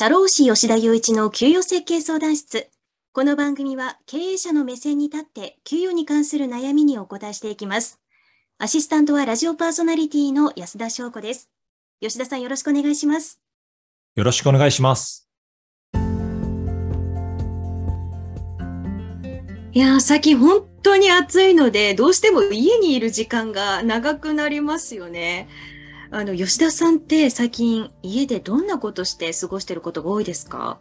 社労士吉田雄一の給与設計相談室。この番組は経営者の目線に立って給与に関する悩みにお答えしていきます。アシスタントはラジオパーソナリティの安田翔子です。吉田さんよろしくお願いします。よろしくお願いします。いや最近本当に暑いので、どうしても家にいる時間が長くなりますよね。あの、吉田さんって最近家でどんなことして過ごしてることが多いですか？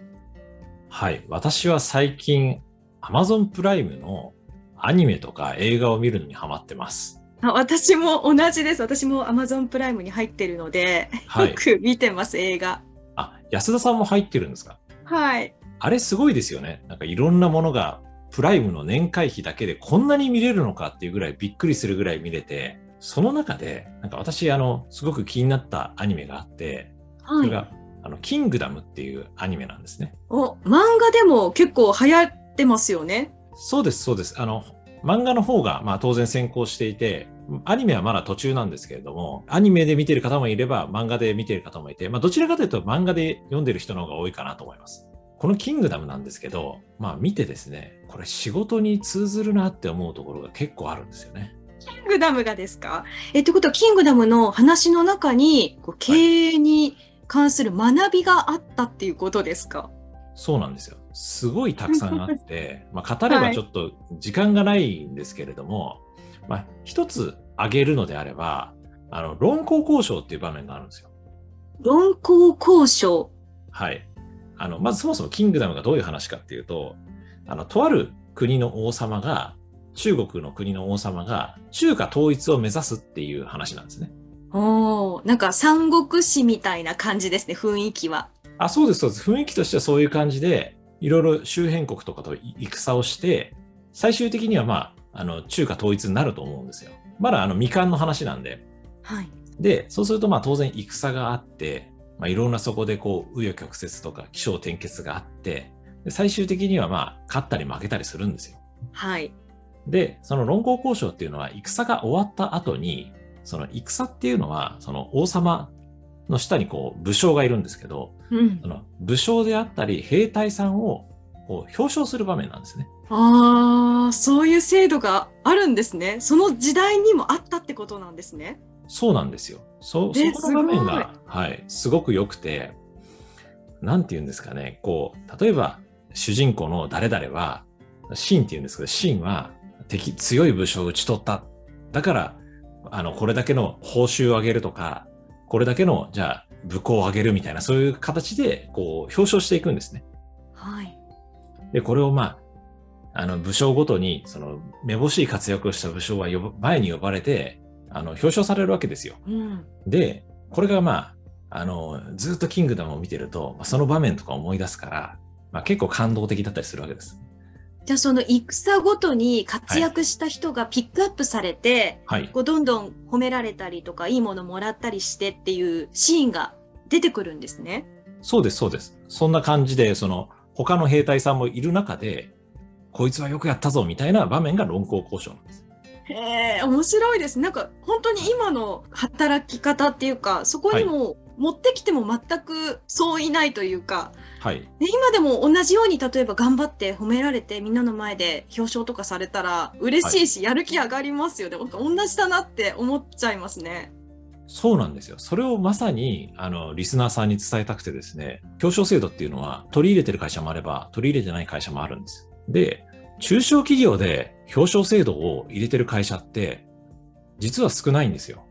はい。私は最近 Amazon プライムのアニメとか映画を見るのにハマってます。あ私も同じです。私も Amazon プライムに入ってるので、はい、よく見てます、映画。あ、安田さんも入ってるんですか？はい。あれすごいですよね。なんかいろんなものがプライムの年会費だけでこんなに見れるのかっていうぐらいびっくりするぐらい見れて、その中で、なんか私、あの、すごく気になったアニメがあって、はい、それが、あの、キングダムっていうアニメなんですね。お、漫画でも結構流行ってますよね。そうです、そうです。あの、漫画の方が、まあ当然先行していて、アニメはまだ途中なんですけれども、アニメで見てる方もいれば、漫画で見てる方もいて、まあどちらかというと漫画で読んでる人の方が多いかなと思います。このキングダムなんですけど、まあ見てですね、これ仕事に通ずるなって思うところが結構あるんですよね。キングダムがですか？えってことは、キングダムの話の中に、こう経営に関する学びがあったっていうことですか、はい、そうなんですよ。すごいたくさんあって、まあ、語ればちょっと時間がないんですけれども、はい、まあ、一つ挙げるのであれば、あの、論考交渉っていう場面があるんですよ。論考交渉はい。あの、まずそもそもキングダムがどういう話かっていうと、あの、とある国の王様が、中国の国の王様が中華統一を目指すっていう話なんですね。おなんか三国志みたいな感じですね、雰囲気は。あ、そうです、そうです。雰囲気としてはそういう感じで、いろいろ周辺国とかと戦をして、最終的にはまあ、あの、中華統一になると思うんですよ。まだあの未完の話なんで。はい。で、そうするとまあ当然戦があって、まあいろんなそこでこう、紆余曲折とか気象転結があって、最終的にはまあ、勝ったり負けたりするんですよ。はい。で、その論功交渉っていうのは、戦が終わった後に、その戦っていうのは、その王様の下にこう武将がいるんですけど、うん、その武将であったり兵隊さんをこう表彰する場面なんですね。ああ、そういう制度があるんですね。その時代にもあったってことなんですね。そうなんですよ。そ、そこの場面が、はい、すごく良くて、なんて言うんですかね、こう、例えば、主人公の誰々は、シンって言うんですけど、シンは、敵、強い武将を討ち取った。だから、あの、これだけの報酬を上げるとか、これだけの、じゃあ、武功を上げるみたいな、そういう形で、こう、表彰していくんですね。はい。で、これをまあ、あの、武将ごとに、その、めぼしい活躍をした武将は呼前に呼ばれて、あの、表彰されるわけですよ。うん、で、これがまあ、あの、ずっとキングダムを見てると、まあ、その場面とか思い出すから、まあ、結構感動的だったりするわけです。じゃあその戦ごとに活躍した人がピックアップされて、はい、こうどんどん褒められたりとかいいものもらったりしてっていうシーンが出てくるんですね。そうですそうです。そんな感じでその他の兵隊さんもいる中でこいつはよくやったぞみたいな場面が論考交渉なんです。へえ面白いです。なんか本当に今の働き方っていうかそこにも持ってきても全くそういないというか、はい、で今でも同じように例えば頑張って褒められてみんなの前で表彰とかされたら嬉しいし、やる気上がりますよね同じだなって思っちゃいますね。そうなんですよ。それをまさに、あの、リスナーさんに伝えたくてですね、表彰制度っていうのは取り入れてる会社もあれば、取り入れてない会社もあるんです。で、中小企業で表彰制度を入れてる会社って、実は少ないんですよ。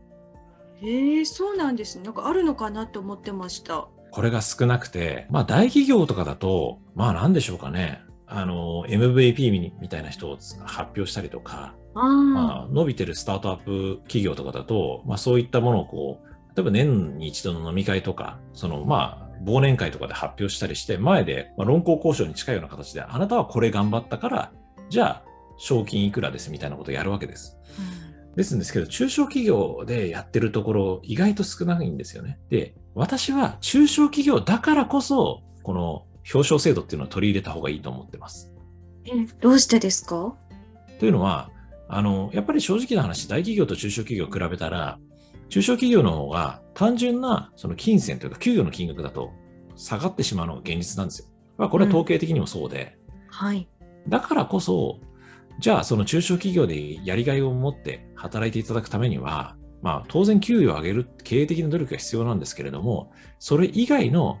へえ、そうなんですね。なんかあるのかなって思ってました。これが少なくて、まあ大企業とかだと、まあなんでしょうかね。あの、MVP みたいな人を発表したりとか、まあ、伸びてるスタートアップ企業とかだと、まあそういったものをこう、例えば年に一度の飲み会とか、そのまあ忘年会とかで発表したりして、前で、まあ、論考交渉に近いような形で、あなたはこれ頑張ったから、じゃあ賞金いくらですみたいなことをやるわけです。うんですんですけど、中小企業でやってるところ、意外と少ないんですよね。で、私は中小企業だからこそ、この表彰制度っていうのを取り入れた方がいいと思ってます。え、どうしてですか？というのは、あの、やっぱり正直な話、大企業と中小企業を比べたら、中小企業の方が単純なその金銭というか給与の金額だと下がってしまうのが現実なんですよ。まあ、これは統計的にもそうで、うん、はい。だからこそ、じゃあその中小企業でやりがいを持って働いていただくためには、まあ当然給与を上げる経営的な努力が必要なんですけれども、それ以外の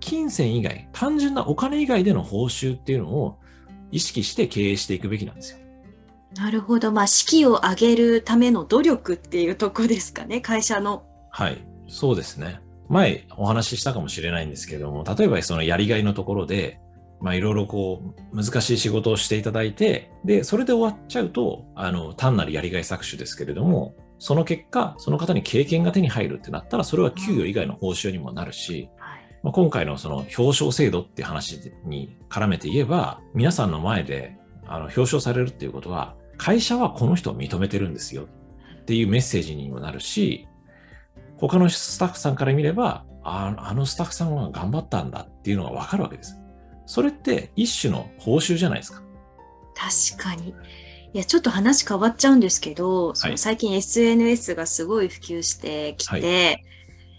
金銭以外、単純なお金以外での報酬っていうのを意識して経営していくべきなんですよ。なるほど。まあ、士気を上げるための努力っていうとこですかね、会社の。はい、そうですね。前お話ししたかもしれないんですけども、例えばそのやりがいのところで、まあいろいろこう難しい仕事をしていただいて、で、それで終わっちゃうと、あの、単なるやりがい搾取ですけれども、その結果、その方に経験が手に入るってなったら、それは給与以外の報酬にもなるし、まあ、今回のその表彰制度っていう話に絡めて言えば、皆さんの前であの表彰されるっていうことは、会社はこの人を認めてるんですよっていうメッセージにもなるし、他のスタッフさんから見れば、ああのスタッフさんは頑張ったんだっていうのがわかるわけです。それって一種の報酬じゃないですか。確かに。いや、ちょっと話変わっちゃうんですけど、その最近 SNS がすごい普及してきて、はい、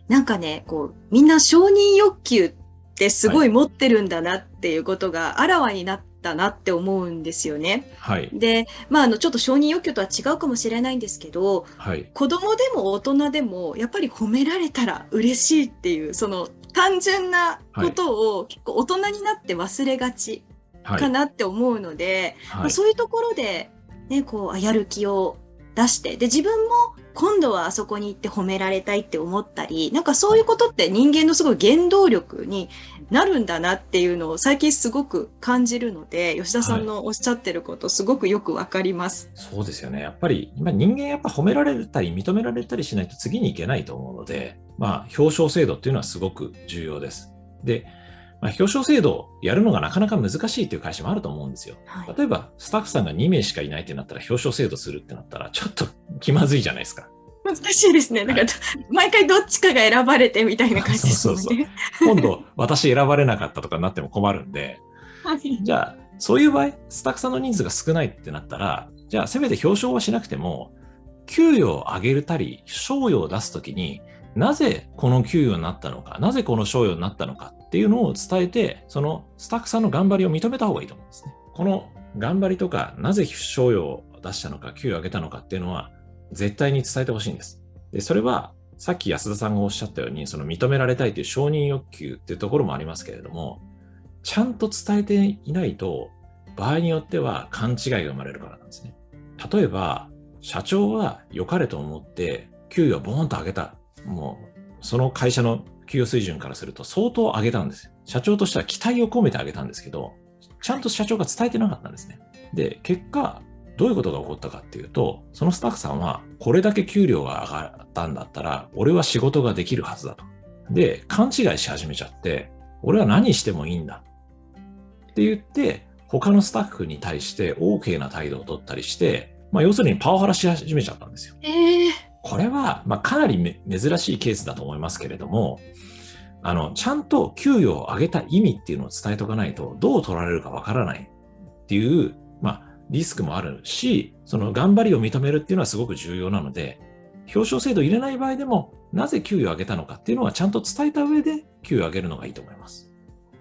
なんかね、こう、みんな承認欲求ってすごい持ってるんだなっていうことがあらわになったなって思うんですよね。はい。で、まあ、あの、ちょっと承認欲求とは違うかもしれないんですけど、はい。子供でも大人でも、やっぱり褒められたら嬉しいっていう、その単純なことを結構大人になって忘れがちかなって思うので、はい、まあ、そういうところでね、こう、やる気を出して、で、自分も今度はあそこに行って褒められたいって思ったり、なんかそういうことって人間のすごい原動力になるんだなっていうのを最近すごく感じるので、吉田さんのおっしゃってることすごくよくわかります、はい、そうですよね。やっぱり今人間やっぱ褒められたり認められたりしないと次に行けないと思うので、まあ表彰制度っていうのはすごく重要です。で、まあ、表彰制度をやるのがなかなか難しいという会社もあると思うんですよ。はい、例えば、スタッフさんが2名しかいないってなったら、表彰制度するってなったら、ちょっと気まずいじゃないですか。難しいですね。だから、毎回どっちかが選ばれてみたいな感じですね。そうそうそう今度、私選ばれなかったとかになっても困るんで、はい、じゃあ、そういう場合、スタッフさんの人数が少ないってなったら、じゃあ、せめて表彰はしなくても、給与を上げるたり、賞与を出すときに、なぜこの給与になったのか、なぜこの賞与になったのかっていうのを伝えて、そのスタッフさんの頑張りを認めた方がいいと思うんですね。この頑張りとか、なぜ賞与を出したのか、給与を上げたのかっていうのは、絶対に伝えてほしいんです。で、それは、さっき安田さんがおっしゃったように、その認められたいという承認欲求っていうところもありますけれども、ちゃんと伝えていないと、場合によっては勘違いが生まれるからなんですね。例えば、社長は良かれと思って、給与をボーンと上げた。もう、その会社の給与水準からすると相当上げたんですよ。社長としては期待を込めて上げたんですけど、ちゃんと社長が伝えてなかったんですね。で、結果、どういうことが起こったかっていうと、そのスタッフさんは、これだけ給料が上がったんだったら、俺は仕事ができるはずだと。で、勘違いし始めちゃって、俺は何してもいいんだ。って言って、他のスタッフに対して OK な態度を取ったりして、まあ、要するにパワハラし始めちゃったんですよ。えー、これは、まあ、かなり珍しいケースだと思いますけれども、あの、ちゃんと給与を上げた意味っていうのを伝えておかないと、どう取られるかわからないっていう、まあ、リスクもあるし、その頑張りを認めるっていうのはすごく重要なので、表彰制度を入れない場合でも、なぜ給与を上げたのかっていうのはちゃんと伝えた上で給与を上げるのがいいと思います。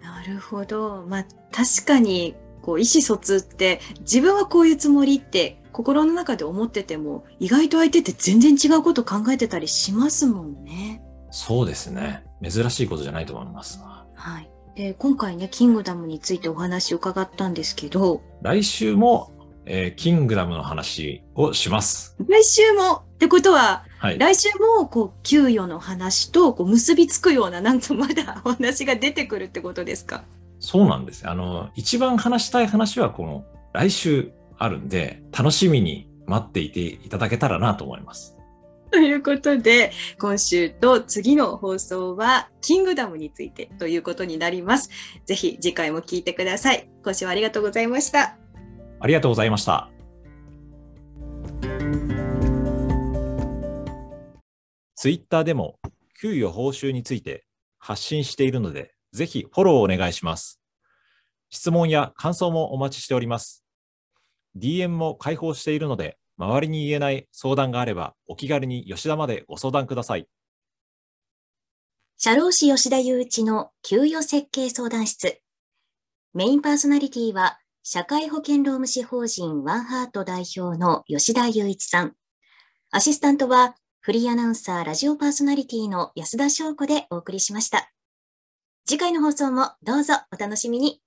なるほど。まあ、確かに、こう、意思疎通って、自分はこういうつもりって心の中で思ってても、意外と相手って全然違うこと考えてたりしますもんね。そうですね。珍しいことじゃないと思います。はい。で、今回ね、キングダムについてお話を伺ったんですけど。来週もえー、キングダムの話をします。来週もってことは、はい、来週もこう給与の話とこう結びつくようななんとまだお話が出てくるってことですか？そうなんです。あの、一番話したい話はこの来週あるんで、楽しみに待っていていただけたらなと思います。ということで、今週と次の放送は、キングダムについてということになります。ぜひ次回も聞いてください。今週はありがとうございました。ありがとうございました。ツイッターでも給与報酬について発信しているので、ぜひフォローお願いします。質問や感想もお待ちしております。DM も開放しているので、周りに言えない相談があれば、お気軽に吉田までご相談ください。社労士吉田雄一の給与設計相談室。メインパーソナリティは、社会保険労務士法人ワンハート代表の吉田雄一さん。アシスタントは、フリーアナウンサー、ラジオパーソナリティの安田翔子でお送りしました。次回の放送もどうぞお楽しみに。